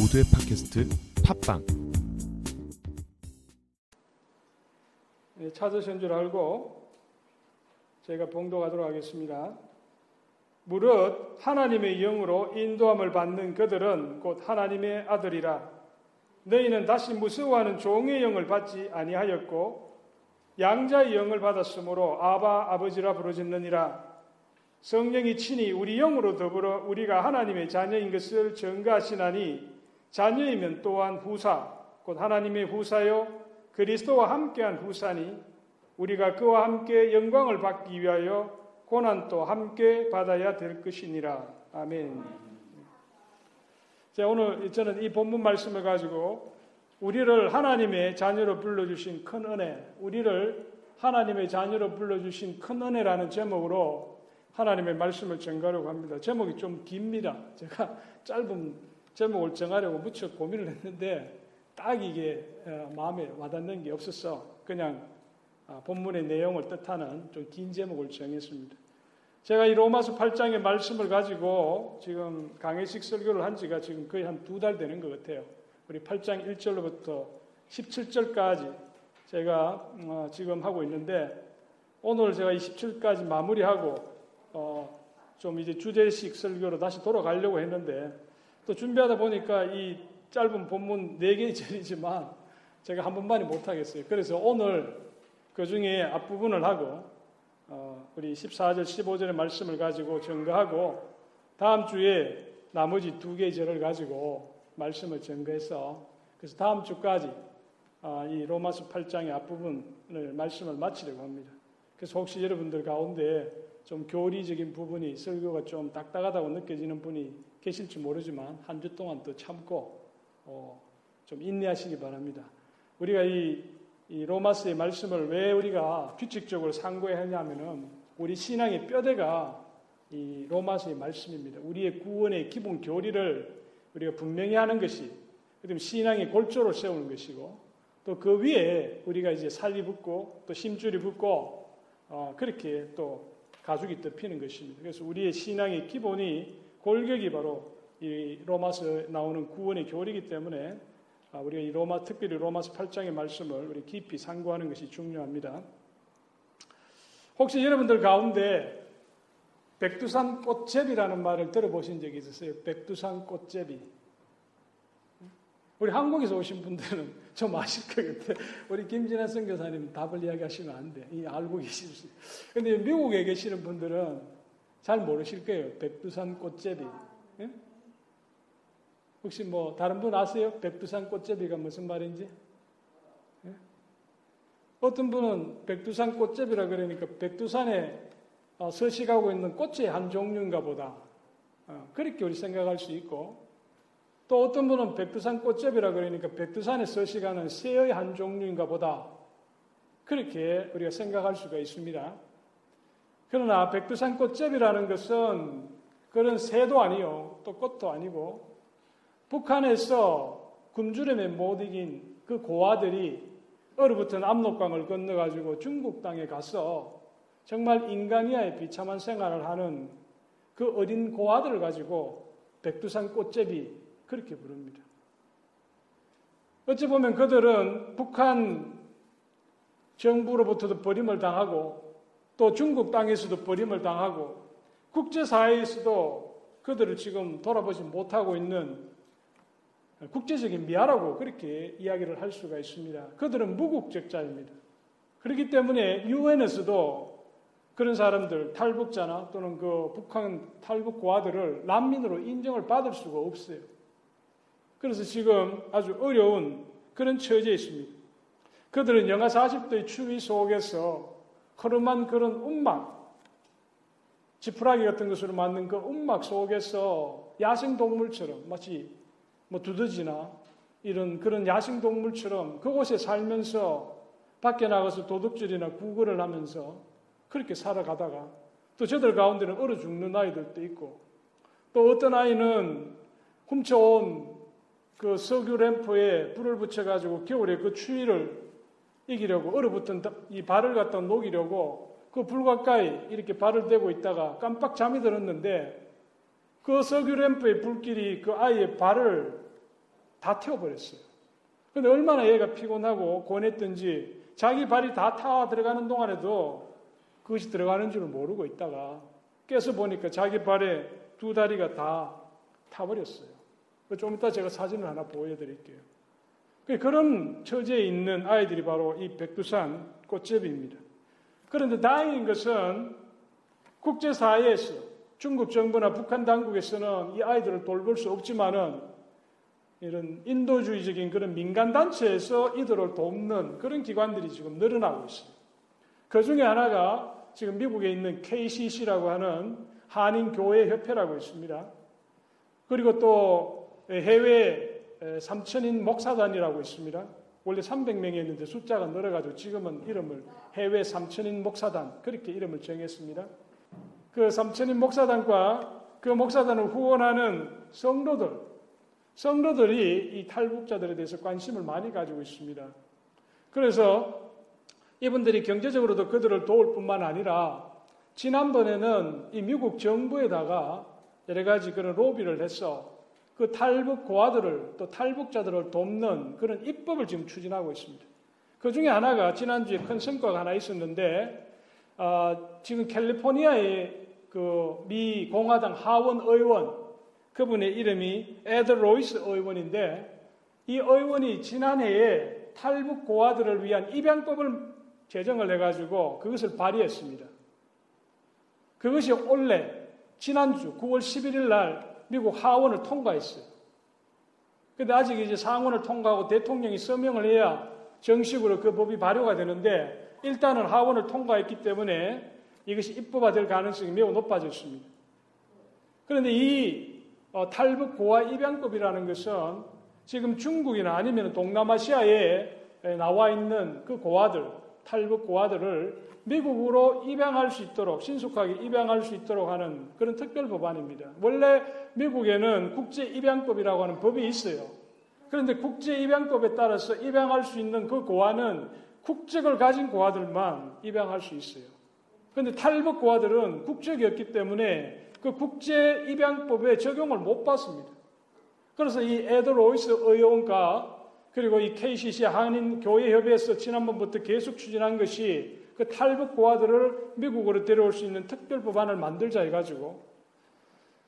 모두의 팟캐스트 팟빵 네, 찾으신 줄 알고 제가 봉독하도록 하겠습니다. 무릇 하나님의 영으로 인도함을 받는 그들은 곧 하나님의 아들이라. 너희는 다시 무서워하는 종의 영을 받지 아니하였고 양자의 영을 받았으므로 아바 아버지라 부르짖느니라. 성령이 친히 우리 영으로 더불어 우리가 하나님의 자녀인 것을 증가하시나니 자녀이면 또한 후사 곧 하나님의 후사요 그리스도와 함께한 후사니 우리가 그와 함께 영광을 받기 위하여 고난도 함께 받아야 될 것이니라 아멘. 자 오늘 저는 이 본문 말씀을 가지고 우리를 하나님의 자녀로 불러주신 큰 은혜, 우리를 하나님의 자녀로 불러주신 큰 은혜라는 제목으로 하나님의 말씀을 전가하려고 합니다. 제목이 좀 깁니다. 제가 짧은 제목을 정하려고 무척 고민을 했는데 딱 이게 어, 마음에 와닿는 게 없어서 그냥 아, 본문의 내용을 뜻하는 좀 긴 제목을 정했습니다. 제가 이 로마서 8장의 말씀을 가지고 지금 강의식 설교를 한 지가 지금 거의 한 두 달 되는 것 같아요. 우리 8장 1절로부터 17절까지 제가 어, 지금 하고 있는데 오늘 제가 27까지 마무리하고 어, 좀 이제 주제식 설교로 다시 돌아가려고 했는데 또 준비하다 보니까 이 짧은 본문 4개의 절이지만 제가 한 번만에 못하겠어요. 그래서 오늘 그 중에 앞부분을 하고 어, 우리 14절, 15절의 말씀을 가지고 증거하고 다음 주에 나머지 두 개의 절을 가지고 말씀을 증거해서 그래서 다음 주까지 어, 이 로마서 8장의 앞부분을 말씀을 마치려고 합니다. 그래서 혹시 여러분들 가운데 좀 교리적인 부분이 설교가 좀 딱딱하다고 느껴지는 분이 계실지 모르지만 한 주 동안 또 참고 어, 좀 인내하시기 바랍니다. 우리가 이, 이 로마스의 말씀을 왜 우리가 규칙적으로 상고해야 하냐면은 우리 신앙의 뼈대가 이 로마서의 말씀입니다. 우리의 구원의 기본 교리를 우리가 분명히 하는 것이 그다음 신앙의 골조를 세우는 것이고 또 그 위에 우리가 이제 살이 붙고 또 심줄이 붙고 어, 그렇게 또 가죽이 덮이는 것입니다. 그래서 우리의 신앙의 기본이 골격이 바로 이 로마서 나오는 구원의 교리이기 때문에 아, 우리가 이 로마 특별히 로마서 8장의 말씀을 우리 깊이 상고하는 것이 중요합니다. 혹시 여러분들 가운데 백두산 꽃제비라는 말을 들어보신 적이 있으세요? 백두산 꽃제비. 우리 한국에서 오신 분들은 좀 아실 것 같아요. 우리 김진아 선교사님 답을 이야기하시면 안 돼. 이 알고 계실 수. 근데 미국에 계시는 분들은 잘 모르실 거예요. 백두산 꽃제비. 예? 혹시 뭐 다른 분 아세요? 백두산 꽃제비가 무슨 말인지? 예? 어떤 분은 백두산 꽃제비라 그러니까 백두산에 어, 서식하고 있는 꽃의 한 종류인가 보다. 어, 그렇게 우리 생각할 수 있고 또 어떤 분은 백두산 꽃제비라 그러니까 백두산에 서식하는 새의 한 종류인가 보다. 그렇게 우리가 생각할 수가 있습니다. 그러나 백두산 꽃제비라는 것은 그런 새도 아니요. 또 꽃도 아니고 북한에서 굶주림에 못 이긴 그 고아들이 얼어붙은 압록강을 건너가지고 중국 땅에 가서 정말 인간이야의 비참한 생활을 하는 그 어린 고아들을 가지고 백두산 꽃제비 그렇게 부릅니다. 어찌 보면 그들은 북한 정부로부터도 버림을 당하고 또 중국 땅에서도 버림을 당하고 국제사회에서도 그들을 지금 돌아보지 못하고 있는 국제적인 미아라고 그렇게 이야기를 할 수가 있습니다. 그들은 무국적자입니다. 그렇기 때문에 유엔에서도 그런 사람들 탈북자나 또는 그 북한 탈북 고아들을 난민으로 인정을 받을 수가 없어요. 그래서 지금 아주 어려운 그런 처지에 있습니다. 그들은 영하 40도의 추위 속에서 허름한 그런 움막, 지푸라기 같은 것으로 만든 그 움막 속에서 야생동물처럼 마치 뭐 두더지나 이런 그런 야생동물처럼 그곳에 살면서 밖에 나가서 도둑질이나 구걸을 하면서 그렇게 살아가다가 또 저들 가운데는 얼어 죽는 아이들도 있고 또 어떤 아이는 훔쳐온 그 석유 램프에 불을 붙여가지고 겨울에 그 추위를 이기려고 얼어붙은 이 발을 갖다 녹이려고 그 불 가까이 이렇게 발을 대고 있다가 깜빡 잠이 들었는데 그 석유 램프의 불길이 그 아이의 발을 다 태워버렸어요. 근데 얼마나 얘가 피곤하고 고냈던지 자기 발이 다 타 들어가는 동안에도 그것이 들어가는 줄을 모르고 있다가 깨서 보니까 자기 발에 두 다리가 다 타버렸어요. 좀 이따 제가 사진을 하나 보여드릴게요. 그런 처지에 있는 아이들이 바로 이 백두산 꽃제비입니다. 그런데 다행인 것은 국제사회에서 중국 정부나 북한 당국에서는 이 아이들을 돌볼 수 없지만은 이런 인도주의적인 그런 민간단체에서 이들을 돕는 그런 기관들이 지금 늘어나고 있어요. 그 중에 하나가 지금 미국에 있는 KCC라고 하는 한인교회협회라고 있습니다. 그리고 또 해외 삼천인 목사단이라고 있습니다. 원래 300명이었는데 숫자가 늘어가지고 지금은 이름을 해외 삼천인 목사단 그렇게 이름을 정했습니다. 그 삼천인 목사단과 그 목사단을 후원하는 성도들 성도들이 이 탈북자들에 대해서 관심을 많이 가지고 있습니다. 그래서 이분들이 경제적으로도 그들을 도울 뿐만 아니라 지난번에는 이 미국 정부에다가 여러 가지 그런 로비를 해서 그 탈북 고아들을 또 탈북자들을 돕는 그런 입법을 지금 추진하고 있습니다. 그 중에 하나가 지난주에 큰 성과가 하나 있었는데 어, 지금 캘리포니아의 그 미 공화당 하원 의원 그분의 이름이 에드 로이스 의원인데 이 의원이 지난해에 탈북 고아들을 위한 입양법을 제정을 해가지고 그것을 발의했습니다. 그것이 원래 지난주 9월 11일 날 미국 하원을 통과했어요. 근데 아직 이제 상원을 통과하고 대통령이 서명을 해야 정식으로 그 법이 발효가 되는데 일단은 하원을 통과했기 때문에 이것이 입법화될 가능성이 매우 높아졌습니다. 그런데 이 어, 탈북 고아 입양법이라는 것은 지금 중국이나 아니면 동남아시아에 나와 있는 그 고아들, 탈북 고아들을 미국으로 입양할 수 있도록 신속하게 입양할 수 있도록 하는 그런 특별 법안입니다. 원래 미국에는 국제 입양법이라고 하는 법이 있어요. 그런데 국제 입양법에 따라서 입양할 수 있는 그 고아는 국적을 가진 고아들만 입양할 수 있어요. 그런데 탈북 고아들은 국적이 없기 때문에 그 국제 입양법에 적용을 못 받습니다. 그래서 이 에드 로이스 의원과 그리고 이 KCC 한인 교회 협의회에서 지난번부터 계속 추진한 것이 그 탈북 고아들을 미국으로 데려올 수 있는 특별 법안을 만들자 해가지고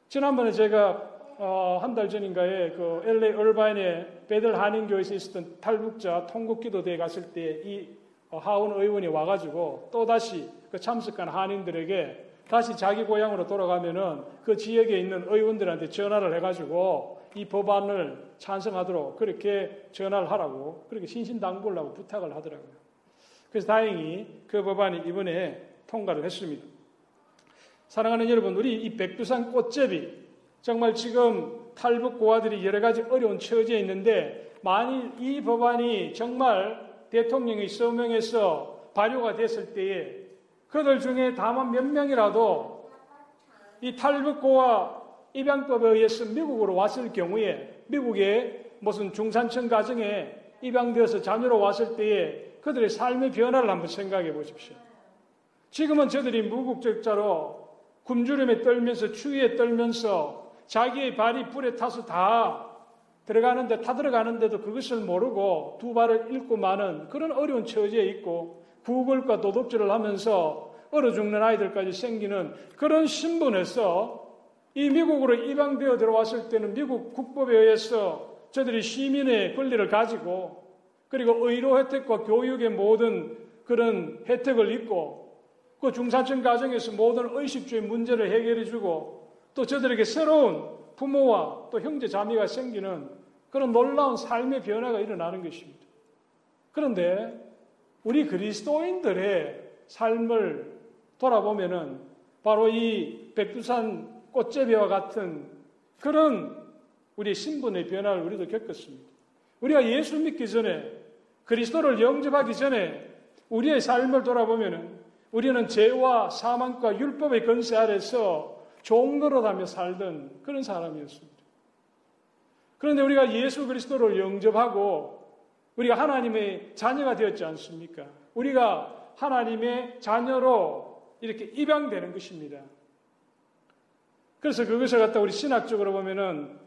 지난번에 제가 어, 한 달 전인가에 그 LA 얼바인의 베델 한인 교회에서 있었던 탈북자 통곡기도회에 갔을 때이 어, 하원 의원이 와가지고 또 다시 그 참석한 한인들에게 다시 자기 고향으로 돌아가면은 그 지역에 있는 의원들한테 전화를 해가지고 이 법안을 찬성하도록 그렇게 전화를 하라고 그렇게 신신당부를 하고 부탁을 하더라고요. 그래서 다행히 그 법안이 이번에 통과를 했습니다. 사랑하는 여러분, 우리 이 백두산 꽃제비 정말 지금 탈북 고아들이 여러 가지 어려운 처지에 있는데 만일 이 법안이 정말 대통령이 서명해서 발효가 됐을 때에 그들 중에 다만 몇 명이라도 이 탈북고와 입양법에 의해서 미국으로 왔을 경우에 미국의 무슨 중산층 가정에 입양되어서 자녀로 왔을 때에 그들의 삶의 변화를 한번 생각해 보십시오. 지금은 저들이 무국적자로 굶주림에 떨면서 추위에 떨면서 자기의 발이 불에 타서 다 들어가는데 타 들어가는데도 그것을 모르고 두 발을 잃고 마는 그런 어려운 처지에 있고 구걸과 도덕질을 하면서 얼어 죽는 아이들까지 생기는 그런 신분에서 이 미국으로 입양되어 들어왔을 때는 미국 국법에 의해서 저들이 시민의 권리를 가지고 그리고 의료 혜택과 교육의 모든 그런 혜택을 입고 그 중산층 가정에서 모든 의식주의 문제를 해결해 주고 또 저들에게 새로운 부모와 또 형제 자매가 생기는 그런 놀라운 삶의 변화가 일어나는 것입니다. 그런데 우리 그리스도인들의 삶을 돌아보면은 바로 이 백두산 꽃제비와 같은 그런 우리 신분의 변화를 우리도 겪었습니다. 우리가 예수 믿기 전에 그리스도를 영접하기 전에 우리의 삶을 돌아보면은 우리는 죄와 사망과 율법의 건세 아래서 종노릇하며 살던 그런 사람이었습니다. 그런데 우리가 예수 그리스도를 영접하고 우리가 하나님의 자녀가 되었지 않습니까? 우리가 하나님의 자녀로 이렇게 입양되는 것입니다. 그래서 그것을 갖다 우리 신학적으로 보면은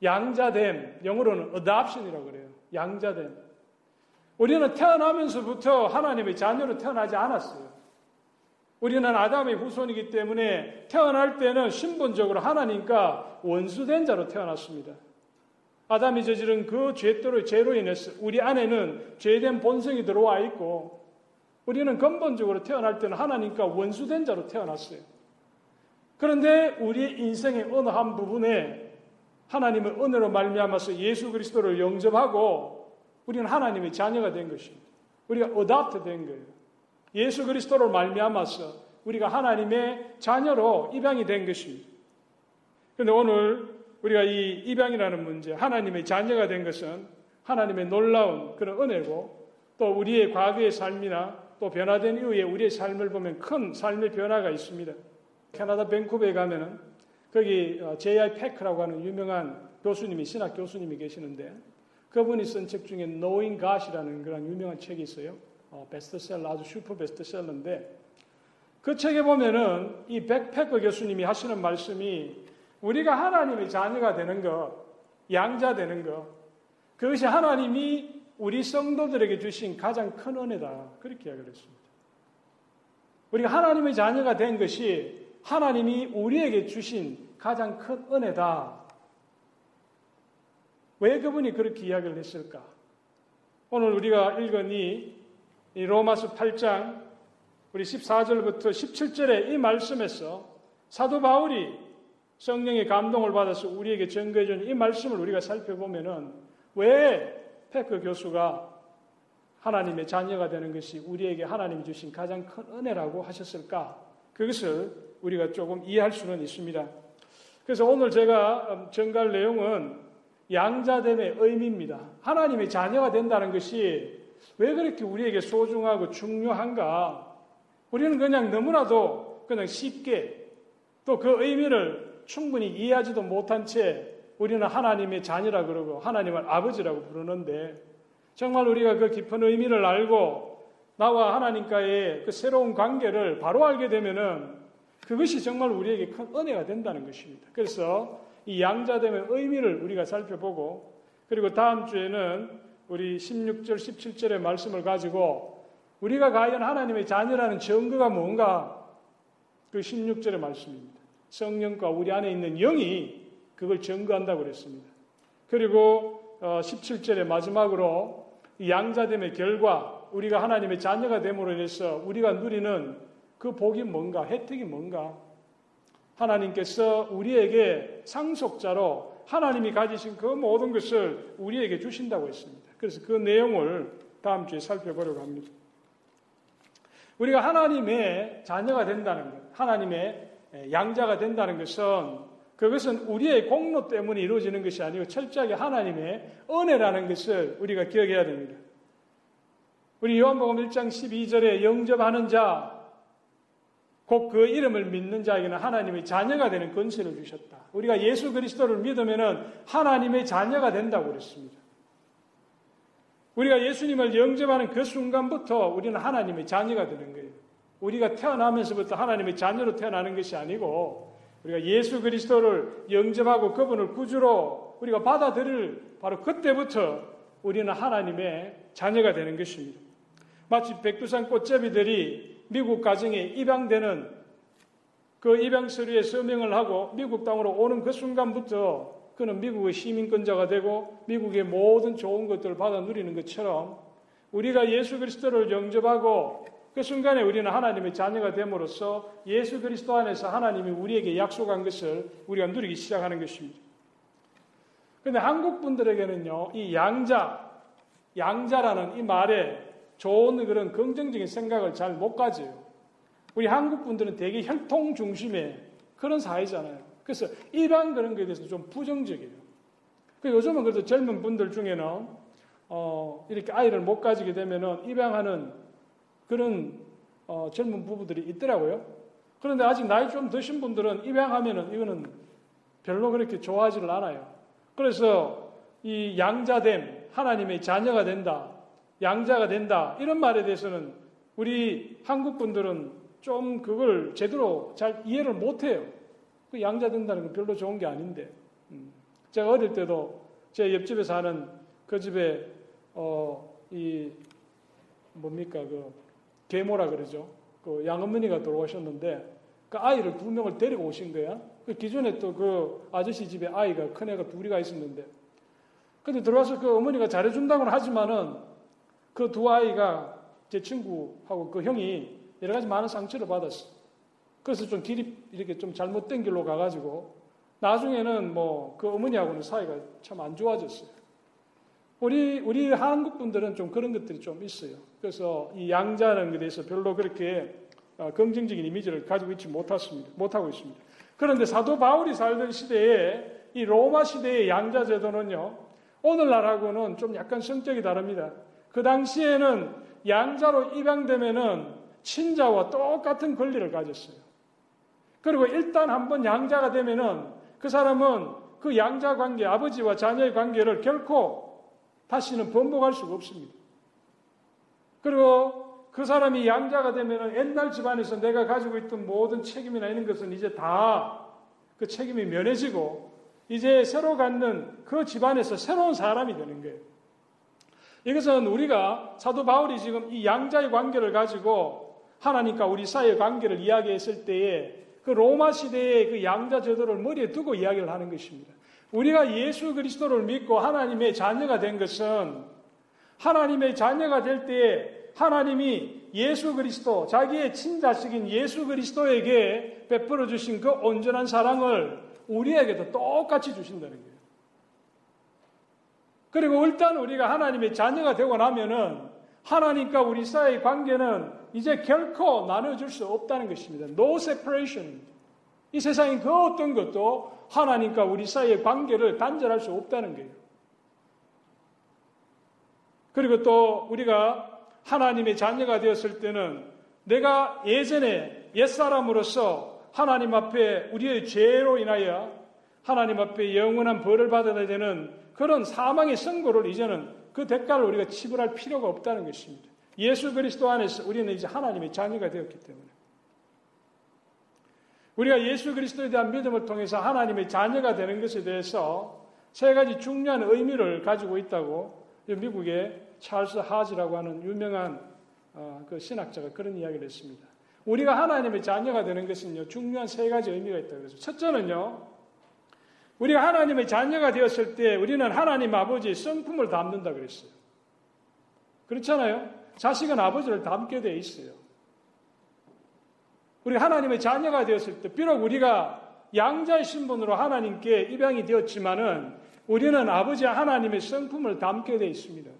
양자됨, 영어로는 adoption이라고 그래요. 양자됨. 우리는 태어나면서부터 하나님의 자녀로 태어나지 않았어요. 우리는 아담의 후손이기 때문에 태어날 때는 신분적으로 하나님과 원수된 자로 태어났습니다. 아담이 저지른 그 죄대로 죄로 인해서 우리 안에는 죄된 본성이 들어와 있고 우리는 근본적으로 태어날 때는 하나님과 원수된 자로 태어났어요. 그런데 우리 인생의 어느 한 부분에 하나님의 은혜로 말미암아서 예수 그리스도를 영접하고 우리는 하나님의 자녀가 된 것입니다. 우리가 어답트 된 거예요. 예수 그리스도를 말미암아서 우리가 하나님의 자녀로 입양이 된 것입니다. 그런데 오늘 우리가 이 입양이라는 문제, 하나님의 자녀가 된 것은 하나님의 놀라운 그런 은혜고 또 우리의 과거의 삶이나 또 변화된 이후에 우리의 삶을 보면 큰 삶의 변화가 있습니다. 캐나다 밴쿠버에 가면은 거기 J.I. 패크라고 하는 유명한 교수님이 신학 교수님이 계시는데 그분이 쓴 책 중에 Knowing God이라는 그런 유명한 책이 있어요. 어, 베스트셀러 아주 슈퍼 베스트셀러인데 그 책에 보면은 이 백패커 교수님이 하시는 말씀이 우리가 하나님의 자녀가 되는 것, 양자 되는 것, 그것이 하나님이 우리 성도들에게 주신 가장 큰 은혜다. 그렇게 이야기를 했습니다. 우리가 하나님의 자녀가 된 것이 하나님이 우리에게 주신 가장 큰 은혜다. 왜 그분이 그렇게 이야기를 했을까? 오늘 우리가 읽은 이 로마서 8장 우리 14절부터 17절의 이 말씀에서 사도 바울이 성령의 감동을 받아서 우리에게 증거해 준이 말씀을 우리가 살펴보면은 왜 페크 교수가 하나님의 자녀가 되는 것이 우리에게 하나님이 주신 가장 큰 은혜라고 하셨을까? 그것을 우리가 조금 이해할 수는 있습니다. 그래서 오늘 제가 전갈 내용은 양자됨의 의미입니다. 하나님의 자녀가 된다는 것이 왜 그렇게 우리에게 소중하고 중요한가? 우리는 그냥 너무나도 그냥 쉽게 또 그 의미를 충분히 이해하지도 못한 채 우리는 하나님의 자녀라 그러고 하나님을 아버지라고 부르는데 정말 우리가 그 깊은 의미를 알고 나와 하나님과의 그 새로운 관계를 바로 알게 되면은 그것이 정말 우리에게 큰 은혜가 된다는 것입니다. 그래서 이 양자됨의 의미를 우리가 살펴보고 그리고 다음 주에는 우리 16절, 17절의 말씀을 가지고 우리가 과연 하나님의 자녀라는 증거가 뭔가 그 16절의 말씀입니다. 성령과 우리 안에 있는 영이 그걸 증거한다고 그랬습니다. 그리고 17절의 어, 마지막으로 양자됨의 결과 우리가 하나님의 자녀가 됨으로 인해서 우리가 누리는 그 복이 뭔가 혜택이 뭔가 하나님께서 우리에게 상속자로 하나님이 가지신 그 모든 것을 우리에게 주신다고 했습니다. 그래서 그 내용을 다음 주에 살펴보려고 합니다. 우리가 하나님의 자녀가 된다는 것, 하나님의 양자가 된다는 것은 그것은 우리의 공로 때문에 이루어지는 것이 아니고 철저하게 하나님의 은혜라는 것을 우리가 기억해야 됩니다. 우리 요한복음 1장 12절에 영접하는 자, 곧 그 이름을 믿는 자에게는 하나님의 자녀가 되는 권세를 주셨다. 우리가 예수 그리스도를 믿으면 하나님의 자녀가 된다고 그랬습니다. 우리가 예수님을 영접하는 그 순간부터 우리는 하나님의 자녀가 되는 거예요. 우리가 태어나면서부터 하나님의 자녀로 태어나는 것이 아니고 우리가 예수 그리스도를 영접하고 그분을 구주로 우리가 받아들일 바로 그때부터 우리는 하나님의 자녀가 되는 것입니다. 마치 백두산 꽃제비들이 미국 가정에 입양되는 그 입양 서류에 서명을 하고 미국 땅으로 오는 그 순간부터 그는 미국의 시민권자가 되고 미국의 모든 좋은 것들을 받아 누리는 것처럼 우리가 예수 그리스도를 영접하고 그 순간에 우리는 하나님의 자녀가 됨으로써 예수 그리스도 안에서 하나님이 우리에게 약속한 것을 우리가 누리기 시작하는 것입니다. 그런데 한국 분들에게는요, 이 양자, 양자라는 이 말에 좋은 그런 긍정적인 생각을 잘 못 가져요. 우리 한국 분들은 되게 혈통 중심의 그런 사회잖아요. 그래서 일반 그런 거에 대해서 좀 부정적이에요. 그 요즘은 그래도 젊은 분들 중에는 어, 이렇게 아이를 못 가지게 되면은 입양하는 그런 어, 젊은 부부들이 있더라고요. 그런데 아직 나이 좀 드신 분들은 입양하면은 이거는 별로 그렇게 좋아하지를 않아요. 그래서 이 양자됨, 하나님의 자녀가 된다, 양자가 된다, 이런 말에 대해서는 우리 한국 분들은 좀 그걸 제대로 잘 이해를 못 해요. 그 양자 된다는 건 별로 좋은 게 아닌데. 음. 제가 어릴 때도 제 옆집에 사는 그 집에 어 이 뭡니까 그 계모라 그러죠. 그 양어머니가 돌아오셨는데 그 아이를 두 명을 데리고 오신 거야. 그 기존에 또 그 아저씨 집에 아이가 큰 애가 둘이가 있었는데 근데 들어와서 그 어머니가 잘해준다고는 하지만은 그 두 아이가 제 친구하고 그 형이 여러 가지 많은 상처를 받았어. 그래서 좀 길이 이렇게 좀 잘못된 길로 가가지고 나중에는 뭐 그 어머니하고는 사이가 참 안 좋아졌어요. 우리 우리 한국 분들은 좀 그런 것들이 좀 있어요. 그래서 이 양자라는 것에 대해서 별로 그렇게 어, 긍정적인 이미지를 가지고 있지 못했습니다. 못하고 있습니다. 그런데 사도 바울이 살던 시대에 이 로마 시대의 양자 제도는요, 오늘날하고는 좀 약간 성격이 다릅니다. 그 당시에는 양자로 입양되면은 친자와 똑같은 권리를 가졌어요. 그리고 일단 한번 양자가 되면은 그 사람은 그 양자 관계, 아버지와 자녀의 관계를 결코 다시는 번복할 수가 없습니다. 그리고 그 사람이 양자가 되면 옛날 집안에서 내가 가지고 있던 모든 책임이나 이런 것은 이제 다 그 책임이 면해지고 이제 새로 갖는 그 집안에서 새로운 사람이 되는 거예요. 이것은 우리가 사도 바울이 지금 이 양자의 관계를 가지고 하나님과 우리 사이의 관계를 이야기했을 때에 그 로마 시대의 그 양자 제도를 머리에 두고 이야기를 하는 것입니다. 우리가 예수 그리스도를 믿고 하나님의 자녀가 된 것은 하나님의 자녀가 될 때에 하나님이 예수 그리스도, 자기의 친자식인 예수 그리스도에게 베풀어 주신 그 온전한 사랑을 우리에게도 똑같이 주신다는 거예요. 그리고 일단 우리가 하나님의 자녀가 되고 나면은 하나님과 우리 사이의 관계는 이제 결코 나눠줄 수 없다는 것입니다. No separation. 이 세상의 그 어떤 것도 하나님과 우리 사이의 관계를 단절할 수 없다는 거예요. 그리고 또 우리가 하나님의 자녀가 되었을 때는 내가 예전에 옛사람으로서 하나님 앞에 우리의 죄로 인하여 하나님 앞에 영원한 벌을 받아야 되는 그런 사망의 선고를 이제는 그 대가를 우리가 치불할 필요가 없다는 것입니다. 예수 그리스도 안에서 우리는 이제 하나님의 자녀가 되었기 때문에. 우리가 예수 그리스도에 대한 믿음을 통해서 하나님의 자녀가 되는 것에 대해서 세 가지 중요한 의미를 가지고 있다고 미국의 찰스 하지라고 하는 유명한 어, 그 신학자가 그런 이야기를 했습니다. 우리가 하나님의 자녀가 되는 것은요, 중요한 세 가지 의미가 있다고 그래서 첫째는요, 우리가 하나님의 자녀가 되었을 때 우리는 하나님 아버지의 성품을 담는다 그랬어요. 그렇잖아요? 자식은 아버지를 닮게 돼 있어요. 우리 하나님의 자녀가 되었을 때, 비록 우리가 양자의 신분으로 하나님께 입양이 되었지만은 우리는 아버지 하나님의 성품을 담게 돼 있습니다.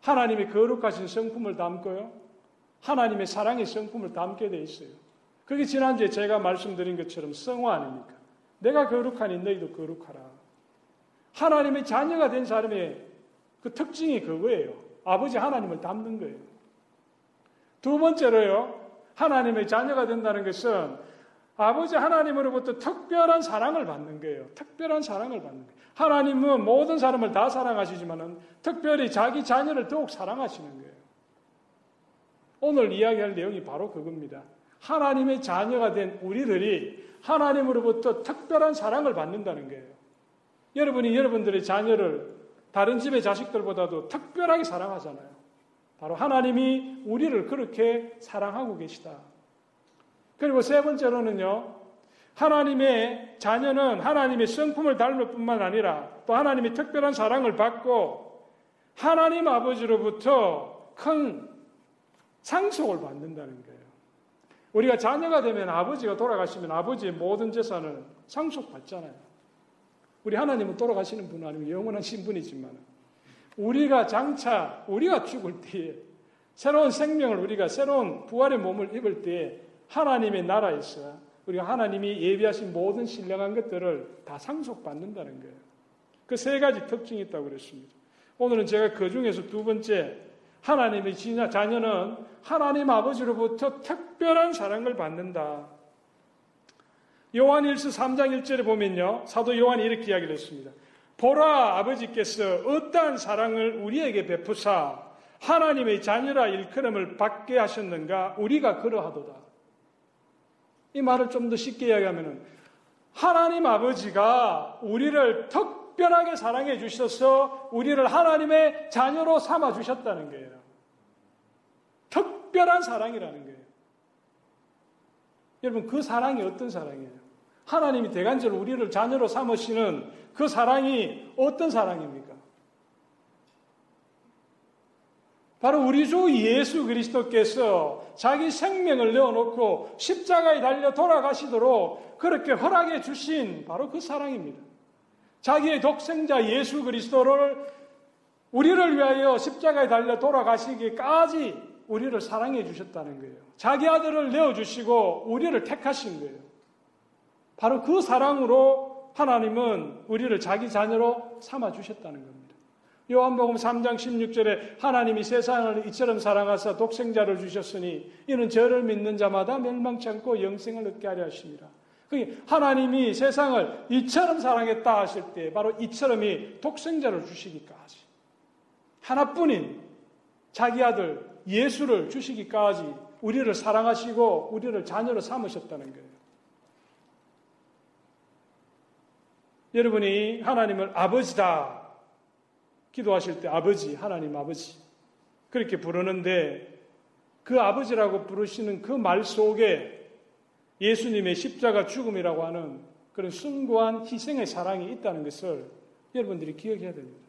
하나님의 거룩하신 성품을 담고요. 하나님의 사랑의 성품을 담게 돼 있어요. 그게 지난주에 제가 말씀드린 것처럼 성화 아닙니까? 내가 거룩하니 너희도 거룩하라. 하나님의 자녀가 된 사람의 그 특징이 그거예요. 아버지 하나님을 담는 거예요. 두 번째로요. 하나님의 자녀가 된다는 것은 아버지 하나님으로부터 특별한 사랑을 받는 거예요. 특별한 사랑을 받는 거예요. 하나님은 모든 사람을 다 사랑하시지만은 특별히 자기 자녀를 더욱 사랑하시는 거예요. 오늘 이야기할 내용이 바로 그겁니다. 하나님의 자녀가 된 우리들이 하나님으로부터 특별한 사랑을 받는다는 거예요. 여러분이 여러분들의 자녀를 다른 집의 자식들보다도 특별하게 사랑하잖아요. 바로 하나님이 우리를 그렇게 사랑하고 계시다. 그리고 세 번째로는요, 하나님의 자녀는 하나님의 성품을 닮을 뿐만 아니라 또 하나님의 특별한 사랑을 받고 하나님 아버지로부터 큰 상속을 받는다는 거예요. 우리가 자녀가 되면 아버지가 돌아가시면 아버지의 모든 재산을 상속받잖아요. 우리 하나님은 돌아가시는 분 아니면 영원한 신분이지만 우리가 장차 우리가 죽을 때에 새로운 생명을 우리가 새로운 부활의 몸을 입을 때에 하나님의 나라에서 우리가 하나님이 예비하신 모든 신령한 것들을 다 상속받는다는 거예요. 그 세 가지 특징이 있다고 그랬습니다. 오늘은 제가 그 중에서 두 번째, 하나님의 자녀는 하나님 아버지로부터 특별한 사랑을 받는다. 요한 1서 3장 1절에 보면요. 사도 요한이 이렇게 이야기를 했습니다. 보라 아버지께서 어떠한 사랑을 우리에게 베푸사 하나님의 자녀라 일컬음을 받게 하셨는가 우리가 그러하도다. 이 말을 좀 더 쉽게 이야기하면은 하나님 아버지가 우리를 특 별하게 사랑해 주셔서 우리를 하나님의 자녀로 삼아 주셨다는 거예요. 특별한 사랑이라는 거예요. 여러분, 그 사랑이 어떤 사랑이에요? 하나님이 대간절로 우리를 자녀로 삼으시는 그 사랑이 어떤 사랑입니까? 바로 우리 주 예수 그리스도께서 자기 생명을 내어놓고 십자가에 달려 돌아가시도록 그렇게 허락해 주신 바로 그 사랑입니다. 자기의 독생자 예수 그리스도를 우리를 위하여 십자가에 달려 돌아가시기까지 우리를 사랑해 주셨다는 거예요. 자기 아들을 내어주시고 우리를 택하신 거예요. 바로 그 사랑으로 하나님은 우리를 자기 자녀로 삼아 주셨다는 겁니다. 요한복음 3장 16절에 하나님이 세상을 이처럼 사랑하사 독생자를 주셨으니 이는 저를 믿는 자마다 멸망치 않고 영생을 얻게 하려 하십니다. 하나님이 세상을 이처럼 사랑했다 하실 때 바로 이처럼이 독생자를 주시기까지 하나뿐인 자기 아들 예수를 주시기까지 우리를 사랑하시고 우리를 자녀로 삼으셨다는 거예요. 여러분이 하나님을 아버지다 기도하실 때 아버지, 하나님 아버지 그렇게 부르는데 그 아버지라고 부르시는 그 말 속에 예수님의 십자가 죽음이라고 하는 그런 숭고한 희생의 사랑이 있다는 것을 여러분들이 기억해야 됩니다.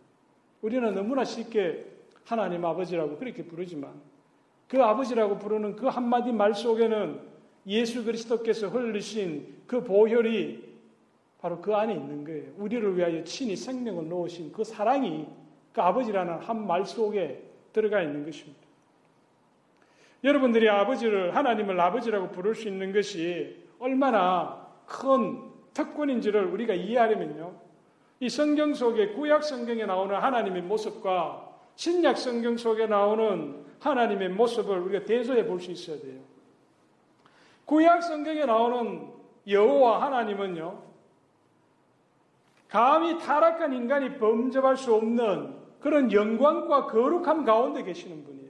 우리는 너무나 쉽게 하나님 아버지라고 그렇게 부르지만 그 아버지라고 부르는 그 한마디 말 속에는 예수 그리스도께서 흘리신 그 보혈이 바로 그 안에 있는 거예요. 우리를 위하여 친히 생명을 놓으신 그 사랑이 그 아버지라는 한 말 속에 들어가 있는 것입니다. 여러분들이 아버지를, 하나님을 아버지라고 부를 수 있는 것이 얼마나 큰 특권인지를 우리가 이해하려면요. 이 성경 속에 구약 성경에 나오는 하나님의 모습과 신약 성경 속에 나오는 하나님의 모습을 우리가 대조해 볼 수 있어야 돼요. 구약 성경에 나오는 여호와 하나님은요. 감히 타락한 인간이 범접할 수 없는 그런 영광과 거룩함 가운데 계시는 분이에요.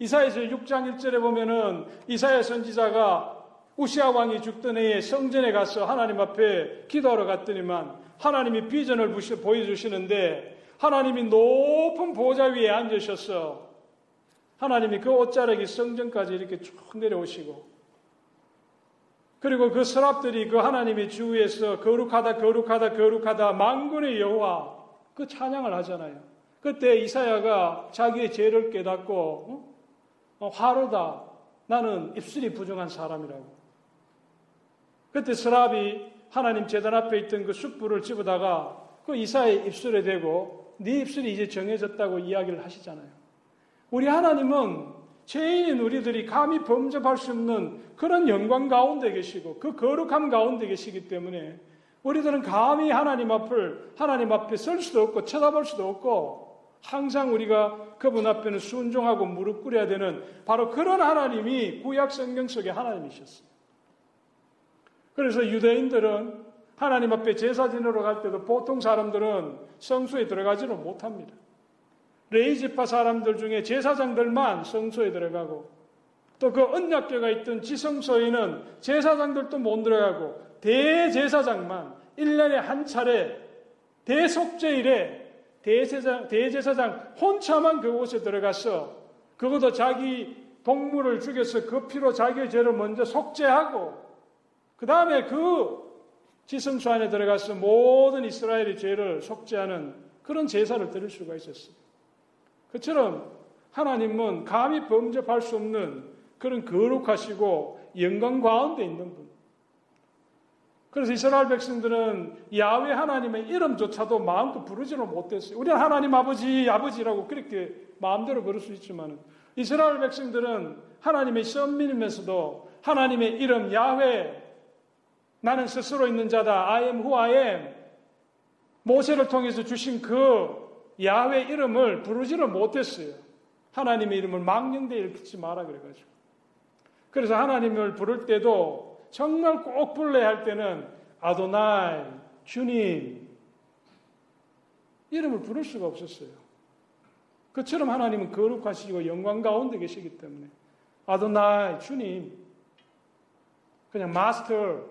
이사야서 6장 1절에 보면은 이사야 선지자가 우시아 왕이 죽던 해에 성전에 가서 하나님 앞에 기도하러 갔더니만 하나님이 비전을 보여주시는데 하나님이 높은 보좌 위에 앉으셔서 하나님이 그 옷자락이 성전까지 이렇게 쭉 내려오시고 그리고 그 서랍들이 그 하나님의 주위에서 거룩하다 거룩하다 거룩하다 만군의 여호와 그 찬양을 하잖아요. 그때 이사야가 자기의 죄를 깨닫고 화로다 나는 입술이 부정한 사람이라고. 그때 서랍이 하나님 재단 앞에 있던 그 숯불을 집어다가 그 이사의 입술에 대고 네 입술이 이제 정해졌다고 이야기를 하시잖아요. 우리 하나님은 죄인인 우리들이 감히 범접할 수 없는 그런 영광 가운데 계시고 그 거룩함 가운데 계시기 때문에 우리들은 감히 하나님 앞을 하나님 앞에 설 수도 없고 쳐다볼 수도 없고 항상 우리가 그분 앞에는 순종하고 무릎 꿇어야 되는 바로 그런 하나님이 구약 성경 속의 하나님이셨어요. 그래서 유대인들은 하나님 앞에 제사 지내러 갈 때도 보통 사람들은 성소에 들어가지는 못합니다. 레이지파 사람들 중에 제사장들만 성소에 들어가고 또 그 언약궤가 있던 지성소에는 제사장들도 못 들어가고 대제사장만 1년에 한 차례 대속제일에 대제사장, 대제사장 혼자만 그곳에 들어가서 그것도 자기 동물을 죽여서 그 피로 자기의 죄를 먼저 속죄하고 그 다음에 그 지성소 안에 들어가서 모든 이스라엘의 죄를 속죄하는 그런 제사를 드릴 수가 있었어요. 그처럼 하나님은 감히 범접할 수 없는 그런 거룩하시고 영광 가운데 있는 분. 그래서 이스라엘 백성들은 야외 하나님의 이름조차도 마음껏 부르지는 못했어요. 우리는 하나님 아버지, 아버지라고 그렇게 마음대로 부를 수 있지만 이스라엘 백성들은 하나님의 선민이면서도 하나님의 이름 야외 나는 스스로 있는 자다. I am who I am. 모세를 통해서 주신 그 야훼 이름을 부르지를 못했어요. 하나님의 이름을 망령되 일컫지 마라 그래가지고. 그래서 하나님을 부를 때도 정말 꼭 불러야 할 때는 아도나이, 주님 이름을 부를 수가 없었어요. 그처럼 하나님은 거룩하시고 영광 가운데 계시기 때문에 아도나이, 주님 그냥 마스터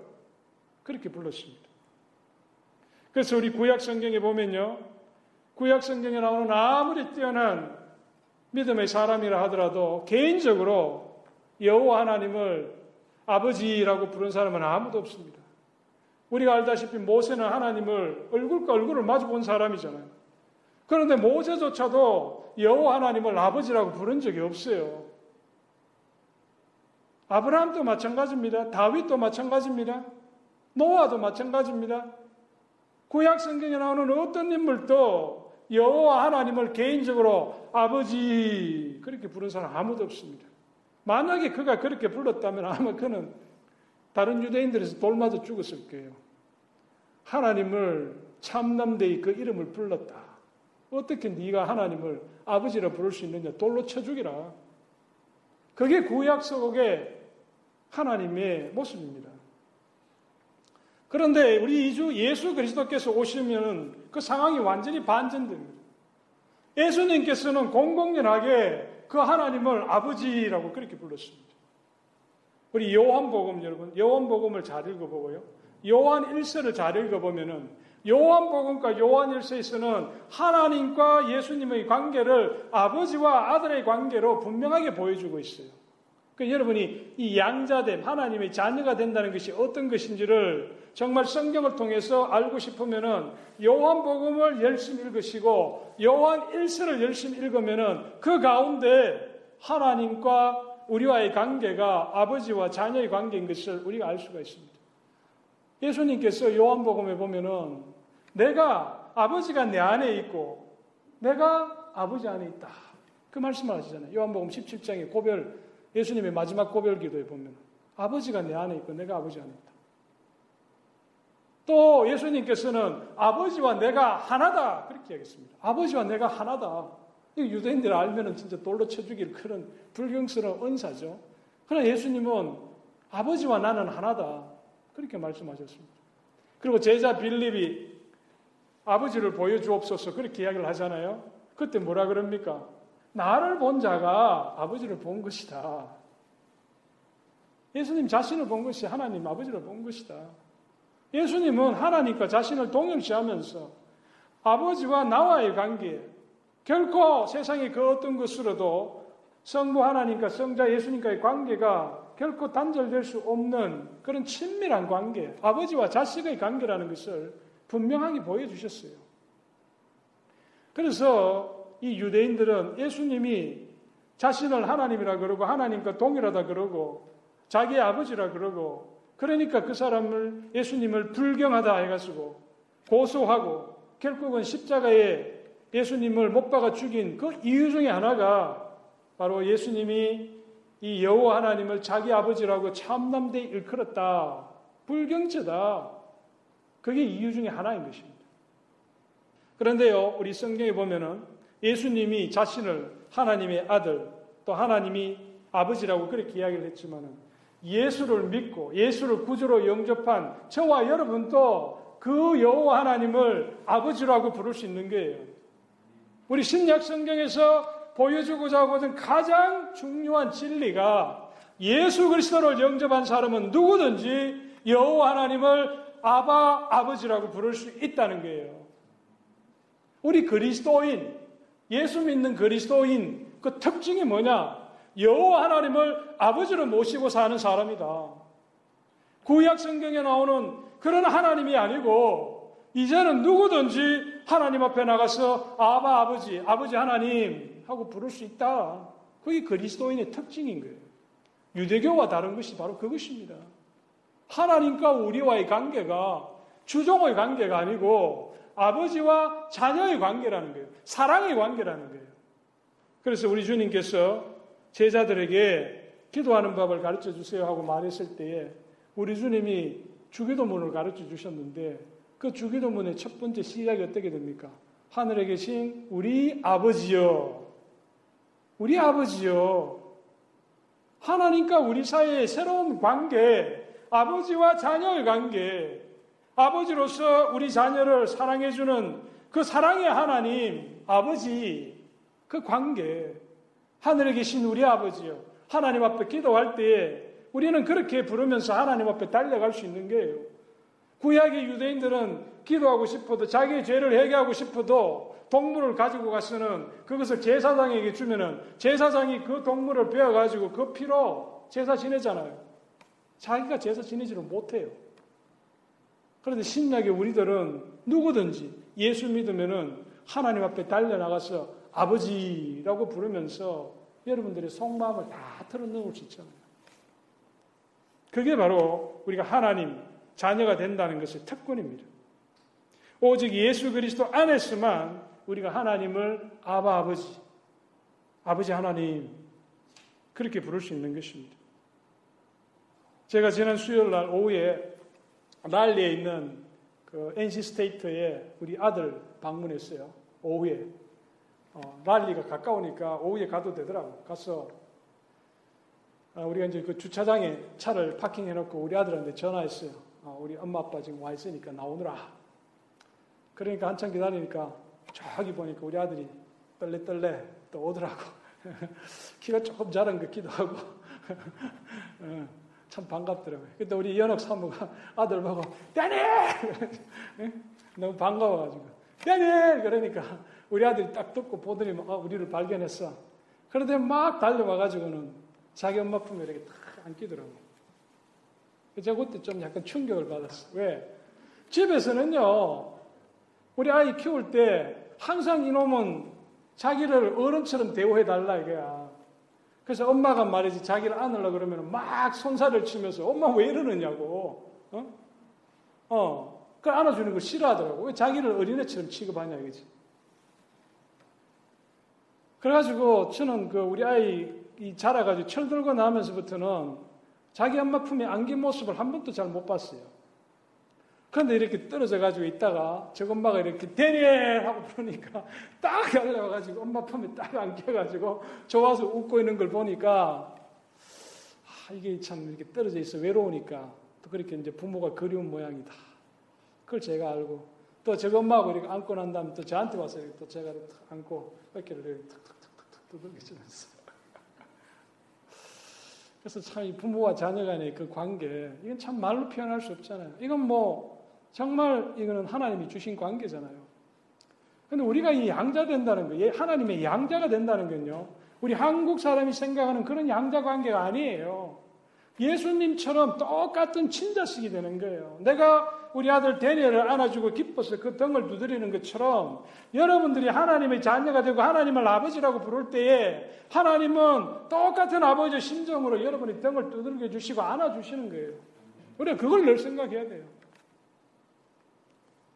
그렇게 불렀습니다. 그래서 우리 구약 성경에 보면요. 구약 성경에 나오는 아무리 뛰어난 믿음의 사람이라 하더라도 개인적으로 여호와 하나님을 아버지라고 부른 사람은 아무도 없습니다. 우리가 알다시피 모세는 하나님을 얼굴과 얼굴을 마주 본 사람이잖아요. 그런데 모세조차도 여호와 하나님을 아버지라고 부른 적이 없어요. 아브라함도 마찬가지입니다. 다윗도 마찬가지입니다. 노아도 마찬가지입니다. 구약 성경에 나오는 어떤 인물도 여호와 하나님을 개인적으로 아버지 그렇게 부른 사람 아무도 없습니다. 만약에 그가 그렇게 불렀다면 아마 그는 다른 유대인들에서 돌맞아 죽었을 거예요. 하나님을 참남대의 그 이름을 불렀다. 어떻게 네가 하나님을 아버지라 부를 수 있느냐? 돌로 쳐 죽이라. 그게 구약 속의 하나님의 모습입니다. 그런데 우리 이주 예수 그리스도께서 오시면 그 상황이 완전히 반전됩니다. 예수님께서는 공공연하게 그 하나님을 아버지라고 그렇게 불렀습니다. 우리 요한복음 여러분, 요한복음을 잘 읽어보고요. 요한 1서를 잘 읽어보면은 요한복음과 요한 1서에서는 하나님과 예수님의 관계를 아버지와 아들의 관계로 분명하게 보여주고 있어요. 그 여러분이 이 양자됨, 하나님의 자녀가 된다는 것이 어떤 것인지를 정말 성경을 통해서 알고 싶으면은 요한복음을 열심히 읽으시고 요한 1서를 열심히 읽으면은 그 가운데 하나님과 우리와의 관계가 아버지와 자녀의 관계인 것을 우리가 알 수가 있습니다. 예수님께서 요한복음에 보면은 내가 아버지가 내 안에 있고 내가 아버지 안에 있다. 그 말씀을 하시잖아요. 요한복음 17장의 고별 예수님의 마지막 고별 기도에 보면 아버지가 내 안에 있고 내가 아버지 안에 있다. 또 예수님께서는 아버지와 내가 하나다 그렇게 얘기했습니다. 아버지와 내가 하나다. 유대인들 알면은 진짜 돌로 쳐 죽일 그런 불경스러운 은사죠. 그러나 예수님은 아버지와 나는 하나다. 그렇게 말씀하셨습니다. 그리고 제자 빌립이 아버지를 보여주옵소서 그렇게 이야기를 하잖아요. 그때 뭐라 그럽니까? 나를 본 자가 아버지를 본 것이다. 예수님 자신을 본 것이 하나님 아버지를 본 것이다. 예수님은 하나님과 자신을 동일시하면서 아버지와 나와의 관계, 결코 세상의 그 어떤 것으로도 성부 하나님과 성자 예수님과의 관계가 결코 단절될 수 없는 그런 친밀한 관계, 아버지와 자식의 관계라는 것을 분명하게 보여주셨어요. 그래서 이 유대인들은 예수님이 자신을 하나님이라 그러고 하나님과 동일하다 그러고 자기의 아버지라 그러고 그러니까 그 사람을 예수님을 불경하다 해가지고 고소하고 결국은 십자가에 예수님을 못 박아 죽인 그 이유 중에 하나가 바로 예수님이 이 여호와 하나님을 자기 아버지라고 참남대 일컬었다. 불경죄다. 그게 이유 중에 하나인 것입니다. 그런데요, 우리 성경에 보면은 예수님이 자신을 하나님의 아들, 또 하나님이 아버지라고 그렇게 이야기를 했지만은 예수를 믿고 예수를 구주로 영접한 저와 여러분도 그 여호와 하나님을 아버지라고 부를 수 있는 거예요. 우리 신약 성경에서 보여주고자 하거든 가장 중요한 진리가 예수 그리스도를 영접한 사람은 누구든지 여호와 하나님을 아바 아버지라고 부를 수 있다는 거예요. 우리 그리스도인 예수 믿는 그리스도인 그 특징이 뭐냐? 여호와 하나님을 아버지로 모시고 사는 사람이다. 구약 성경에 나오는 그런 하나님이 아니고 이제는 누구든지 하나님 앞에 나가서 아바 아버지, 아버지 하나님 하고 부를 수 있다. 그게 그리스도인의 특징인 거예요. 유대교와 다른 것이 바로 그것입니다. 하나님과 우리와의 관계가 주종의 관계가 아니고 아버지와 자녀의 관계라는 거예요. 사랑의 관계라는 거예요. 그래서 우리 주님께서 제자들에게 기도하는 법을 가르쳐 주세요 하고 말했을 때에 우리 주님이 주기도문을 가르쳐 주셨는데 그 주기도문의 첫 번째 시작이 어떻게 됩니까? 하늘에 계신 우리 아버지요. 우리 아버지요. 하나님과 우리 사이의 새로운 관계, 아버지와 자녀의 관계, 아버지로서 우리 자녀를 사랑해주는 그 사랑의 하나님, 아버지, 그 관계, 하늘에 계신 우리 아버지요. 하나님 앞에 기도할 때에 우리는 그렇게 부르면서 하나님 앞에 달려갈 수 있는 거예요. 구약의 유대인들은 기도하고 싶어도 자기의 죄를 회개하고 싶어도 동물을 가지고 가서는 그것을 제사장에게 주면은 제사장이 그 동물을 베어 가지고 그 피로 제사 지내잖아요. 자기가 제사 지내지를 못해요. 그런데 신약의 우리들은 누구든지 예수 믿으면은 하나님 앞에 달려나가서 아버지라고 부르면서 여러분들의 속마음을 다 털어놓을 수 있잖아요. 그게 바로 우리가 하나님 자녀가 된다는 것의 특권입니다. 오직 예수 그리스도 안에서만 우리가 하나님을 아바 아버지, 아버지 하나님 그렇게 부를 수 있는 것입니다. 제가 지난 수요일 날 오후에 랄리에 있는 그 NC 스테이트에 우리 아들 방문했어요. 오후에. 어, 랄리가 가까우니까 오후에 가도 되더라고. 가서 어, 우리가 이제 그 주차장에 차를 파킹해 놓고 우리 아들한테 전화했어요. 어, 우리 엄마 아빠 지금 와 있으니까 나오느라. 그러니까 한참 기다리니까 저기 보니까 우리 아들이 떨레떨레 또 오더라고. 키가 조금 자란 것 같기도 하고. 어, 참 반갑더라고요. 그때 우리 연옥 사무가 아들 보고, 데니! 너무 반가워가지고. 데니! 그러니까 우리 아들이 딱 듣고 보더니 막 우리를 발견했어. 그런데 막 달려와가지고는 자기 엄마 품에 이렇게 딱 안기더라고요. 제가 그때 좀 약간 충격을 받았어. 왜? 집에서는요, 우리 아이 키울 때 항상 이놈은 자기를 어른처럼 대우해달라 이거야. 그래서 엄마가 말이지 자기를 안으려 그러면 막 손살을 치면서 엄마 왜 이러느냐고. 어? 어. 그 안아주는 걸 싫어하더라고. 왜 자기를 어린애처럼 취급하냐 이거지. 그래가지고 저는 그 우리 아이 이 자라가지고 철들고 나면서부터는 자기 엄마 품에 안긴 모습을 한 번도 잘 못 봤어요. 그런데 이렇게 떨어져 가지고 있다가 저 엄마가 이렇게 대리 하고 부르니까 딱 달려와가지고 엄마 품에 딱 안겨가지고 좋아서 웃고 있는 걸 보니까 아, 이게 참 이렇게 떨어져 있어 외로우니까 또 그렇게 이제 부모가 그리운 모양이다. 그걸 제가 알고 또 저 엄마하고 이렇게 안고 난 다음에 또 저한테 와서 또 제가 안고 어깨를 이렇게 툭툭툭툭 두들겨주면서 그래서 참이 부모와 자녀 간의 그 관계 이건 참 말로 표현할 수 없잖아요. 이건 뭐 정말 이거는 하나님이 주신 관계잖아요. 근데 우리가 이 양자 된다는 거, 하나님의 양자가 된다는 건요. 우리 한국 사람이 생각하는 그런 양자 관계가 아니에요. 예수님처럼 똑같은 친자식이 되는 거예요. 내가 우리 아들 데니엘을 안아주고 기뻐서 그 등을 두드리는 것처럼 여러분들이 하나님의 자녀가 되고 하나님을 아버지라고 부를 때에 하나님은 똑같은 아버지의 심정으로 여러분의 등을 두들겨 주시고 안아주시는 거예요. 우리가 그걸 늘 생각해야 돼요.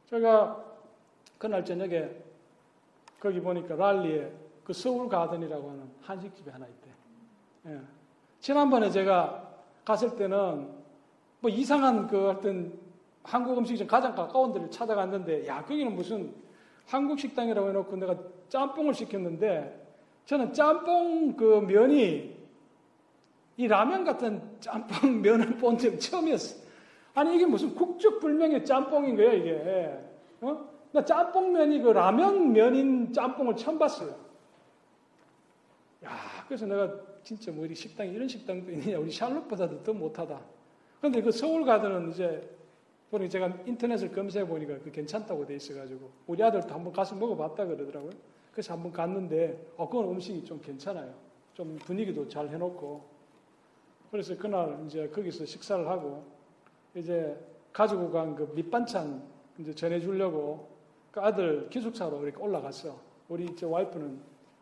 제가 그날 저녁에 거기 보니까 랄리에 그 서울 가든이라고 하는 한식집이 하나 있대. 예. 지난번에 제가 갔을 때는 뭐 이상한 그 어떤 한국 음식이 좀 가장 가까운 데를 찾아갔는데 야 거기는 무슨 한국 식당이라고 해놓고 내가 짬뽕을 시켰는데 저는 짬뽕 그 면이 이 라면 같은 짬뽕 면을 본 적 처음이었어. 아니 이게 무슨 국적 불명의 짬뽕인 거야 이게. 어? 나 짬뽕면이 그 라면 면인 짬뽕을 처음 봤어요. 야 그래서 내가 진짜 뭐 우리 식당에 이런 식당도 있느냐 우리 샬롯보다도 더 못하다. 그런데 그 서울 가들은 이제 보니 제가 인터넷을 검색해 보니까 그 괜찮다고 돼 있어가지고 우리 아들도 한번 가서 먹어봤다 그러더라고요. 그래서 한번 갔는데 어 그건 음식이 좀 괜찮아요. 좀 분위기도 잘 해놓고 그래서 그날 이제 거기서 식사를 하고 이제 가지고 간 그 밑반찬 이제 전해주려고 그 아들 기숙사로 이렇게 올라갔어. 우리 저 와이프는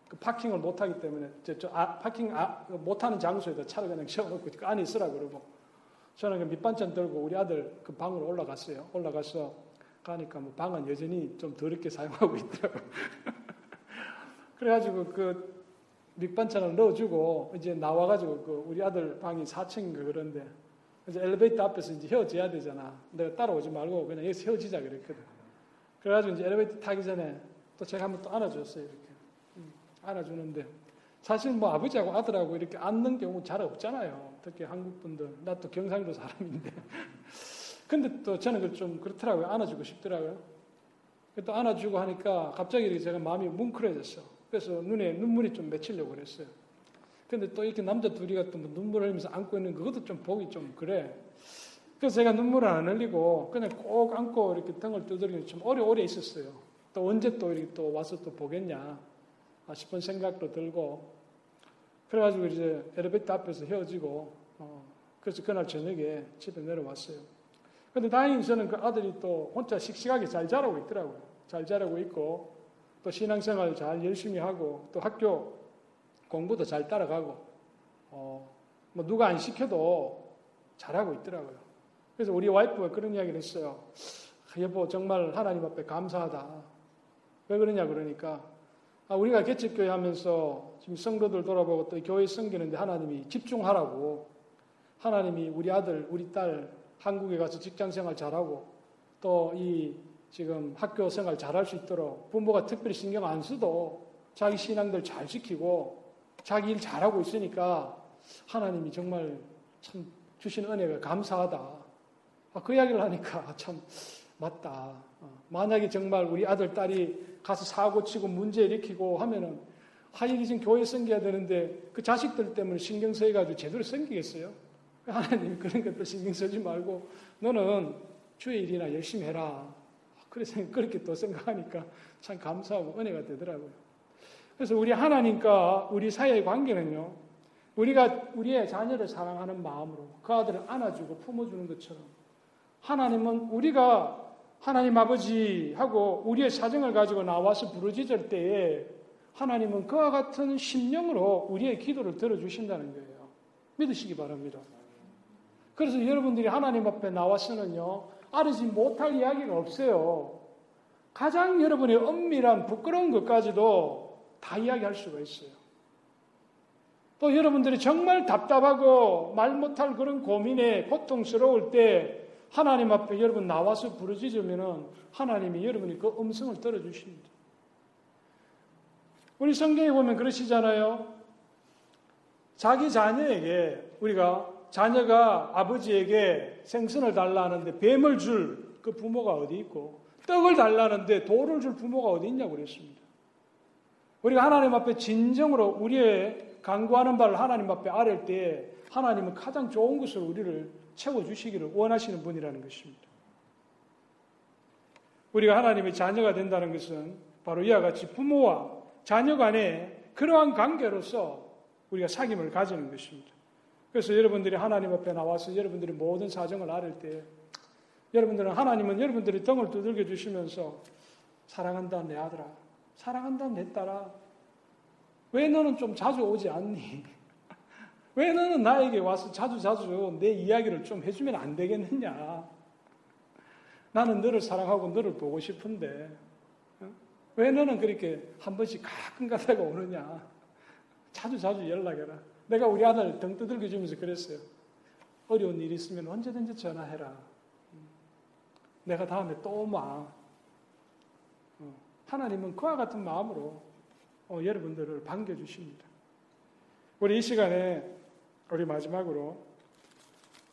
그 파킹을 못하기 때문에 저, 저 아, 파킹 아, 못하는 장소에다 차를 그냥 세워놓고 그 안에 있으라 그러고 저는 그 밑반찬 들고 우리 아들 그 방으로 올라갔어요. 올라가서 가니까 뭐 방은 여전히 좀 더럽게 사용하고 있더라고요. 그래가지고 그 밑반찬을 넣어주고 이제 나와가지고 그 우리 아들 방이 4층인가 그런데 이제 엘리베이터 앞에서 이제 헤어져야 되잖아. 내가 따라오지 말고 그냥 여기서 헤어지자 그랬거든. 그래가지고 이제 엘리베이터 타기 전에 또 제가 한번 또 안아줬어요. 이렇게. 음, 안아주는데 사실 뭐 아버지하고 아들하고 이렇게 앉는 경우 잘 없잖아요. 특히 한국 분들. 나 또 경상도 사람인데. 근데 또 저는 그 좀 그렇더라고요. 안아주고 싶더라고요. 또 안아주고 하니까 갑자기 제가 마음이 뭉클해졌어. 그래서 눈에 눈물이 좀 맺히려고 그랬어요. 근데 또 이렇게 남자 둘이 같은 뭐 눈물 흘리면서 안고 있는 그것도 좀 보기 좀 그래. 그래서 제가 눈물을 안 흘리고 그냥 꼭 안고 이렇게 등을 두드리고 좀 오래오래 있었어요. 또 언제 또 이렇게 또 와서 또 보겠냐 싶은 생각도 들고 그래가지고 이제 엘리베이터 앞에서 헤어지고 어, 그래서 그날 저녁에 집에 내려왔어요. 근데 다행히 저는 그 아들이 또 혼자 씩씩하게 잘 자라고 있더라고요. 잘 자라고 있고 또 신앙생활 잘 열심히 하고 또 학교 공부도 잘 따라가고 어, 뭐 누가 안 시켜도 잘하고 있더라고요. 그래서 우리 와이프가 그런 이야기를 했어요. 아, 여보 정말 하나님 앞에 감사하다. 왜 그러냐 그러니까 아, 우리가 개척교회 하면서 지금 성도들 돌아보고 또 교회 섬기는데 하나님이 집중하라고 하나님이 우리 아들 우리 딸 한국에 가서 직장 생활 잘하고 또 이 지금 학교 생활 잘할 수 있도록 부모가 특별히 신경 안 써도 자기 신앙들 잘 지키고 자기 일 잘하고 있으니까 하나님이 정말 참 주신 은혜가 감사하다. 아, 그 이야기를 하니까 참 맞다. 어, 만약에 정말 우리 아들, 딸이 가서 사고 치고 문제 일으키고 하면은 하이기 지금 교회 섬겨야 되는데 그 자식들 때문에 신경 써가지고 제대로 섬기겠어요? 하나님 그런 것도 신경 쓰지 말고 너는 주의 일이나 열심히 해라. 그래서 그렇게 또 생각하니까 참 감사하고 은혜가 되더라고요. 그래서 우리 하나님과 우리 사이의 관계는요, 우리가 우리의 자녀를 사랑하는 마음으로 그 아들을 안아주고 품어주는 것처럼 하나님은 우리가 하나님 아버지 하고 우리의 사정을 가지고 나와서 부르짖을 때에 하나님은 그와 같은 심령으로 우리의 기도를 들어주신다는 거예요. 믿으시기 바랍니다. 그래서 여러분들이 하나님 앞에 나와서는요, 아르지 못할 이야기가 없어요. 가장 여러분의 엄밀한 부끄러운 것까지도 다 이야기할 수가 있어요. 또 여러분들이 정말 답답하고 말 못할 그런 고민에 고통스러울 때 하나님 앞에 여러분 나와서 부르짖으면은 하나님이 여러분이 그 음성을 들어주십니다. 우리 성경에 보면 그러시잖아요. 자기 자녀에게 우리가 자녀가 아버지에게 생선을 달라는데 뱀을 줄 그 부모가 어디 있고 떡을 달라는데 돌을 줄 부모가 어디 있냐고 그랬습니다. 우리가 하나님 앞에 진정으로 우리의 강구하는 바를 하나님 앞에 아랠 때 하나님은 가장 좋은 것으로 우리를 채워주시기를 원하시는 분이라는 것입니다. 우리가 하나님의 자녀가 된다는 것은 바로 이와 같이 부모와 자녀 간의 그러한 관계로서 우리가 사귐을 가지는 것입니다. 그래서 여러분들이 하나님 앞에 나와서 여러분들이 모든 사정을 알을 때 여러분들은 하나님은 여러분들이 등을 두들겨 주시면서 사랑한다 내 아들아 사랑한다 내 딸아 왜 너는 좀 자주 오지 않니? 왜 너는 나에게 와서 자주 자주 내 이야기를 좀 해주면 안 되겠느냐? 나는 너를 사랑하고 너를 보고 싶은데 왜 너는 그렇게 한 번씩 가끔 가다가 오느냐? 자주 자주 연락해라. 내가 우리 아들 등 두들겨 주면서 그랬어요. 어려운 일 있으면 언제든지 전화해라. 내가 다음에 또 오마. 어, 하나님은 그와 같은 마음으로 어, 여러분들을 반겨주십니다. 우리 이 시간에 우리 마지막으로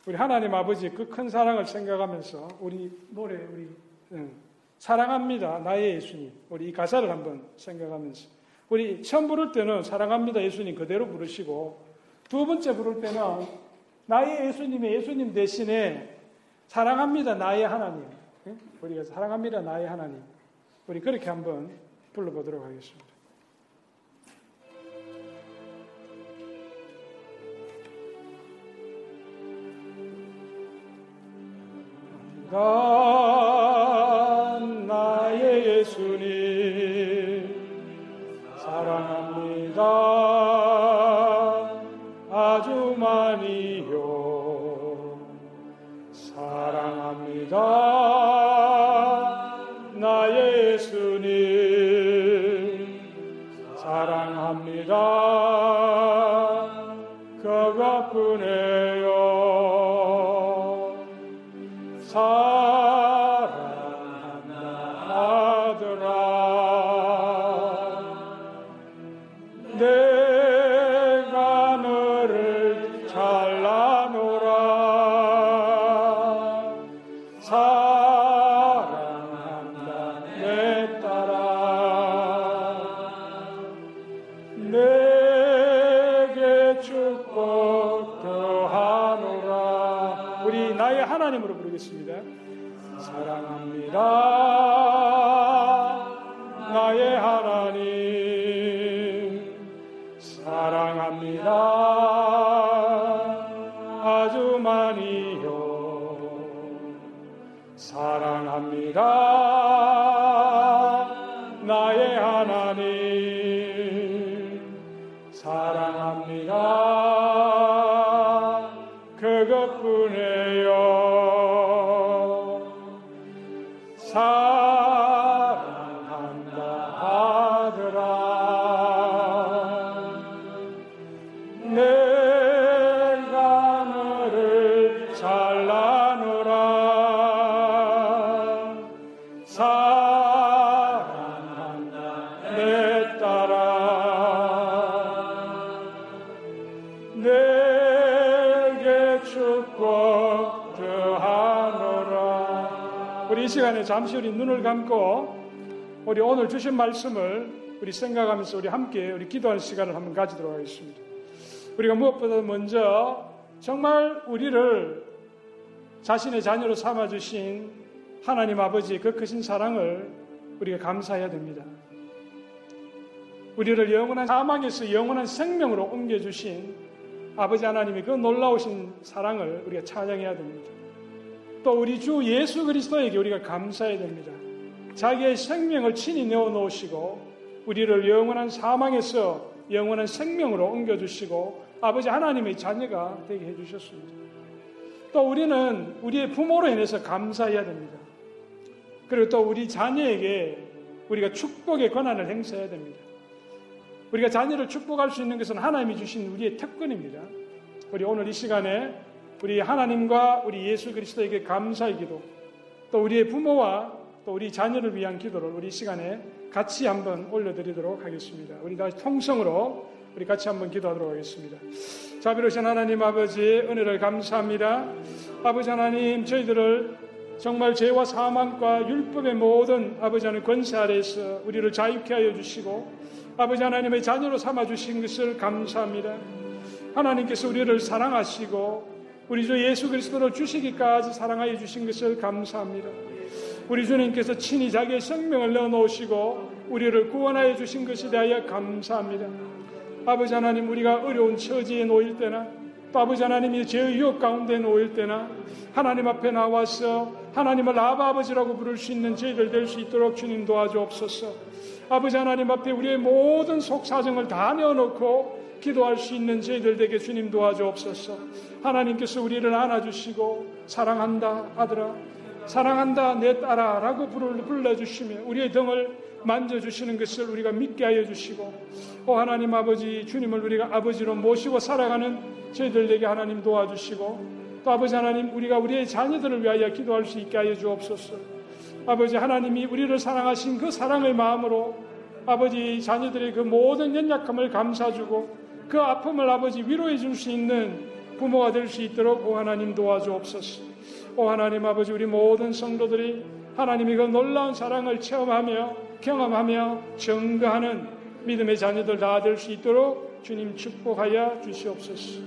우리 하나님 아버지의 그큰 사랑을 생각하면서 우리 노래 우리 응, 사랑합니다 나의 예수님. 우리 이 가사를 한번 생각하면서. 우리 처음 부를 때는 사랑합니다 예수님 그대로 부르시고 두 번째 부를 때는 나의 예수님의 예수님 대신에 사랑합니다 나의 하나님. 우리가 사랑합니다 나의 하나님 우리 그렇게 한번 불러보도록 하겠습니다. 난 시간에 잠시 우리 눈을 감고 우리 오늘 주신 말씀을 우리 생각하면서 우리 함께 우리 기도하는 시간을 한번 가지도록 하겠습니다. 우리가 무엇보다 먼저 정말 우리를 자신의 자녀로 삼아주신 하나님 아버지의 그 크신 사랑을 우리가 감사해야 됩니다. 우리를 영원한 사망에서 영원한 생명으로 옮겨주신 아버지 하나님의 그 놀라우신 사랑을 우리가 찬양해야 됩니다. 또 우리 주 예수 그리스도에게 우리가 감사해야 됩니다. 자기의 생명을 친히 내어 놓으시고 우리를 영원한 사망에서 영원한 생명으로 옮겨주시고 아버지 하나님의 자녀가 되게 해주셨습니다. 또 우리는 우리의 부모로 인해서 감사해야 됩니다. 그리고 또 우리 자녀에게 우리가 축복의 권한을 행사해야 됩니다. 우리가 자녀를 축복할 수 있는 것은 하나님이 주신 우리의 특권입니다. 우리 오늘 이 시간에 우리 하나님과 우리 예수 그리스도에게 감사의 기도, 또 우리의 부모와 또 우리 자녀를 위한 기도를 우리 이 시간에 같이 한번 올려드리도록 하겠습니다. 우리 다시 통성으로 우리 같이 한번 기도하도록 하겠습니다. 자비로우신 하나님 아버지 은혜를 감사합니다. 아버지 하나님 저희들을 정말 죄와 사망과 율법의 모든 아버지 하나님 권세 아래에서 우리를 자유케 하여 주시고 아버지 하나님의 자녀로 삼아 주신 것을 감사합니다. 하나님께서 우리를 사랑하시고 우리 주 예수 그리스도를 주시기까지 사랑하여 주신 것을 감사합니다. 우리 주님께서 친히 자기의 생명을 내어놓으시고 우리를 구원하여 주신 것에 대하여 감사합니다. 아버지 하나님 우리가 어려운 처지에 놓일 때나 또 아버지 하나님이 죄의 유혹 가운데 놓일 때나 하나님 앞에 나와서 하나님을 아바 아버지라고 부를 수 있는 저희들 될 수 있도록 주님 도와주옵소서. 아버지 하나님 앞에 우리의 모든 속사정을 다 내어놓고 기도할 수 있는 저희들 에게 주님 도와주옵소서. 하나님께서 우리를 안아주시고 사랑한다 아들아. 사랑한다 내 딸아라고 불러주시며 우리의 등을 만져주시는 것을 우리가 믿게 하여 주시고 오 하나님 아버지 주님을 우리가 아버지로 모시고 살아가는 저희들에게 하나님 도와주시고 또 아버지 하나님 우리가 우리의 자녀들을 위하여 기도할 수 있게 하여 주옵소서. 아버지 하나님이 우리를 사랑하신 그 사랑의 마음으로 아버지 자녀들의 그 모든 연약함을 감사주고 그 아픔을 아버지 위로해 줄 수 있는 부모가 될 수 있도록 오 하나님 도와주옵소서. 오 하나님 아버지 우리 모든 성도들이 하나님의 그 놀라운 사랑을 체험하며 경험하며 증거하는 믿음의 자녀들 다 될 수 있도록 주님 축복하여 주시옵소서.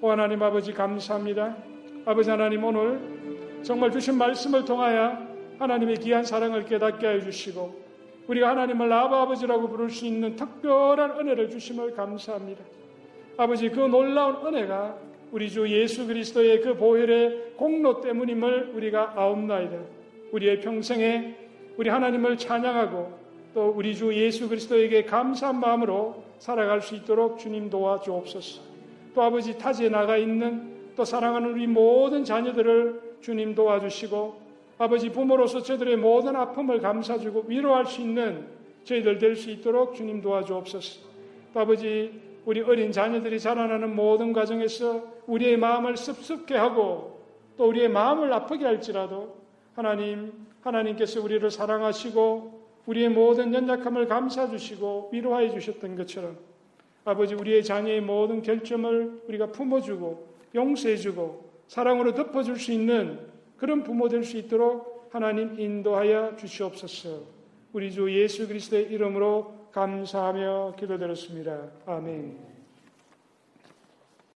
오 하나님 아버지 감사합니다. 아버지 하나님 오늘 정말 주신 말씀을 통하여 하나님의 귀한 사랑을 깨닫게 하여 주시고 우리가 하나님을 아바 아버지라고 부를 수 있는 특별한 은혜를 주심을 감사합니다. 아버지 그 놀라운 은혜가 우리 주 예수 그리스도의 그 보혈의 공로 때문임을 우리가 아옵나이다. 우리의 평생에 우리 하나님을 찬양하고 또 우리 주 예수 그리스도에게 감사한 마음으로 살아갈 수 있도록 주님 도와주옵소서. 또 아버지 타지에 나가 있는 또 사랑하는 우리 모든 자녀들을 주님 도와주시고 아버지 부모로서 저들의 모든 아픔을 감사주고 위로할 수 있는 저희들 될 수 있도록 주님 도와주옵소서. 또 아버지 우리 어린 자녀들이 자라나는 모든 과정에서 우리의 마음을 습습게 하고 또 우리의 마음을 아프게 할지라도 하나님 하나님께서 우리를 사랑하시고 우리의 모든 연약함을 감싸 주시고 위로하여 주셨던 것처럼 아버지 우리의 자녀의 모든 결점을 우리가 품어주고 용서해주고 사랑으로 덮어줄 수 있는 그런 부모 될 수 있도록 하나님 인도하여 주시옵소서. 우리 주 예수 그리스도의 이름으로 감사하며 기도드렸습니다. 아멘.